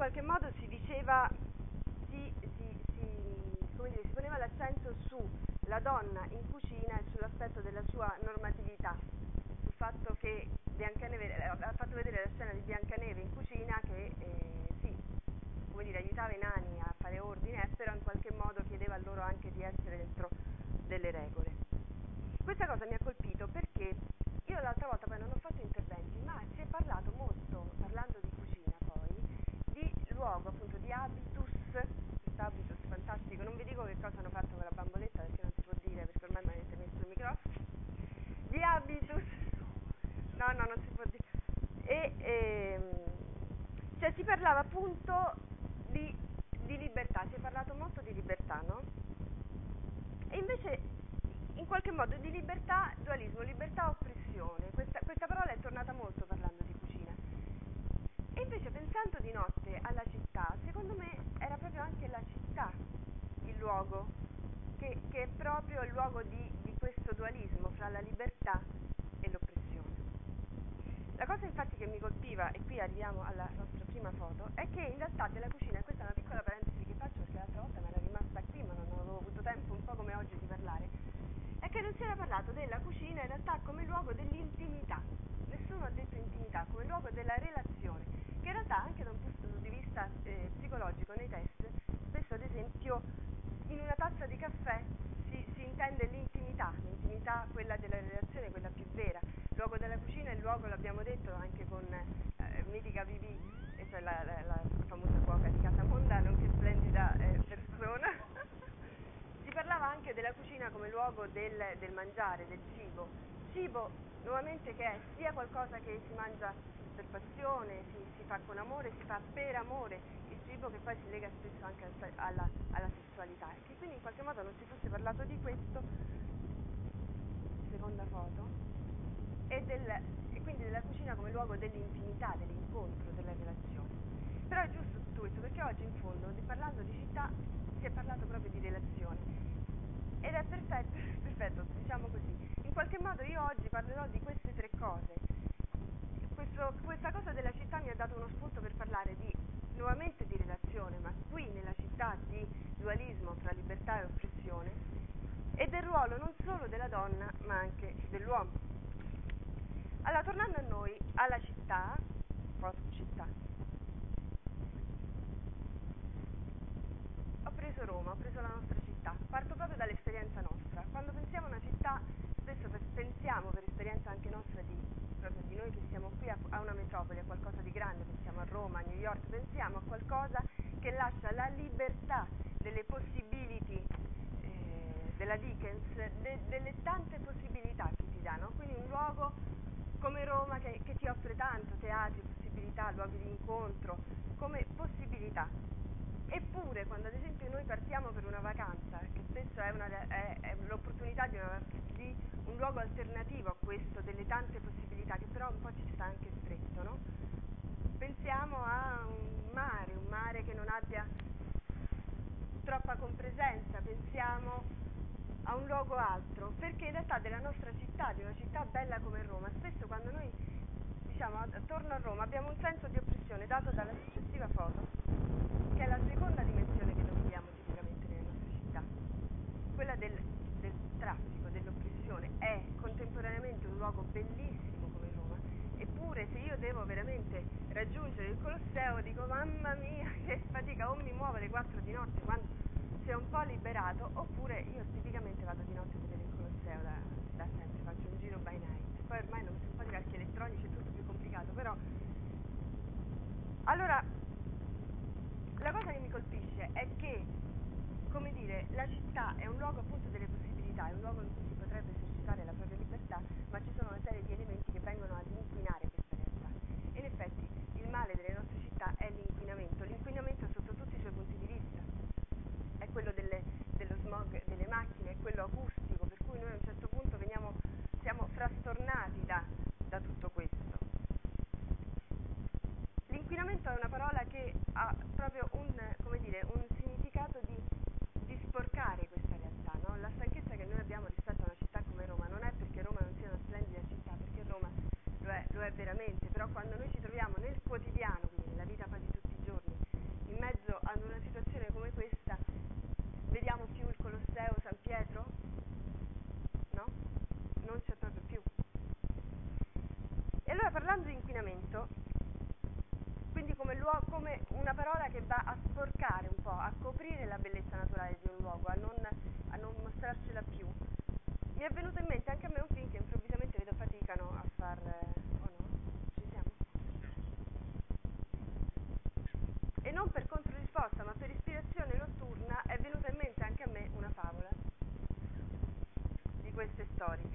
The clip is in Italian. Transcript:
qualche modo si diceva, si, si, si, dire, si poneva l'accento sulla donna in cucina e sull'aspetto della sua normatività, sul fatto che Biancaneve, eh, ha fatto vedere la scena di Biancaneve in cucina che eh, sì, come dire, aiutava i nani a fare ordine, però in qualche modo chiedeva loro anche di essere dentro delle regole. Questa cosa mi ha colpito perché io l'altra volta poi non ho fatto interventi, ma si è parlato molto, parlando di cucina poi, di luogo, appunto di habitus, questo habitus fantastico, non vi dico che cosa hanno fatto con la bamboletta perché non si può dire, perché ormai mi avete messo il microfono, di habitus, no, no, non si può dire, e, e ehm, cioè si parlava appunto di, di libertà, si è parlato molto di libertà, no? E invece in qualche modo di libertà, dualismo, libertà, oppressione. Questa, questa parola è tornata molto parlando di cucina. E invece pensando di notte alla città, secondo me era proprio anche la città il luogo, che, che è proprio il luogo di, di questo dualismo fra la libertà. La cosa infatti che mi colpiva, e qui arriviamo alla nostra prima foto, è che in realtà della cucina, questa è una piccola parentesi che faccio perché l'altra volta mi era rimasta qui ma non avevo avuto tempo un po' come oggi di parlare, è che non si era parlato della cucina in realtà come luogo dell'intimità. Nessuno ha detto intimità, come luogo della relazione, che in realtà anche da un punto di vista eh, psicologico nei test, spesso ad esempio in una tazza di caffè si, si, intende l'intimità, l'intimità quella della relazione, quella più vera. Luogo della cucina il luogo, l'abbiamo detto anche con eh, mitica Vivi, cioè la, la, la, famosa cuoca di Casa Monda, nonché splendida eh, persona. Si parlava anche della cucina come luogo del, del mangiare, del cibo. Cibo, nuovamente, che è sia qualcosa che si mangia per passione, si, si, fa con amore, si fa per amore, il cibo che poi si lega spesso anche alla, alla sessualità. E che quindi in qualche modo non si fosse parlato di questo, seconda foto, del, e quindi della cucina come luogo dell'intimità, dell'incontro, della relazione. Però è giusto tutto questo perché oggi in fondo, parlando di città, si è parlato proprio di relazione. Ed è perfetto, perfetto, diciamo così. In qualche modo io oggi parlerò di queste tre cose. Questo, questa cosa della città mi ha dato uno spunto per parlare di, nuovamente di relazione, ma qui nella città di dualismo tra libertà e oppressione, e del ruolo non solo della donna, ma anche dell'uomo. Allora, tornando a noi, alla città, foto città, ho preso Roma, ho preso la nostra città, parto proprio dall'esperienza nostra. Quando pensiamo a una città, spesso pensiamo per esperienza anche nostra di, proprio di noi che siamo qui a, a una metropoli, a qualcosa di grande, pensiamo a Roma, a New York, pensiamo a qualcosa che lascia la libertà delle possibility eh, della Dickens, de, delle tante possibilità che ti danno, quindi un luogo come Roma che, che ti offre tanto, teatri, possibilità, luoghi di incontro, come possibilità Eppure, quando ad esempio noi partiamo per una vacanza, che spesso è, una, è, è l'opportunità di, una, di, un luogo alternativo a questo, delle tante possibilità, che però un po' ci sta anche stretto, no? Pensiamo a un mare, un mare che non abbia troppa compresenza, pensiamo a un luogo altro, perché in realtà della nostra città, di una città bella come Roma, spesso quando noi diciamo attorno a Roma abbiamo un senso di oppressione dato dalla successiva foto che è la seconda dimensione che noi viviamo tipicamente nelle nostre città, quella del, del traffico, dell'oppressione, è contemporaneamente un luogo bellissimo come Roma, eppure se io devo veramente raggiungere il Colosseo dico mamma mia che fatica, o mi muovo alle 4 di notte quando si è un po' liberato, oppure io tipicamente vado di notte a vedere il Colosseo da, da sempre, faccio un giro by night, poi ormai non si un po' di archi elettronici, è tutto più complicato, però allora la cosa che mi colpisce è che, come dire, la città è un luogo appunto delle possibilità, è un luogo in cui si potrebbe esercitare la propria libertà, ma ci sono una serie Allora, parlando di inquinamento, quindi come, luogo, come, una parola che va a sporcare un po', a coprire la bellezza naturale di un luogo, a non, a non mostrarcela più, mi è venuto in mente anche a me un film che improvvisamente vedo faticano a far... o oh no? Ci siamo? E non per controrisposta, ma per ispirazione notturna è venuta in mente anche a me una favola di queste storie.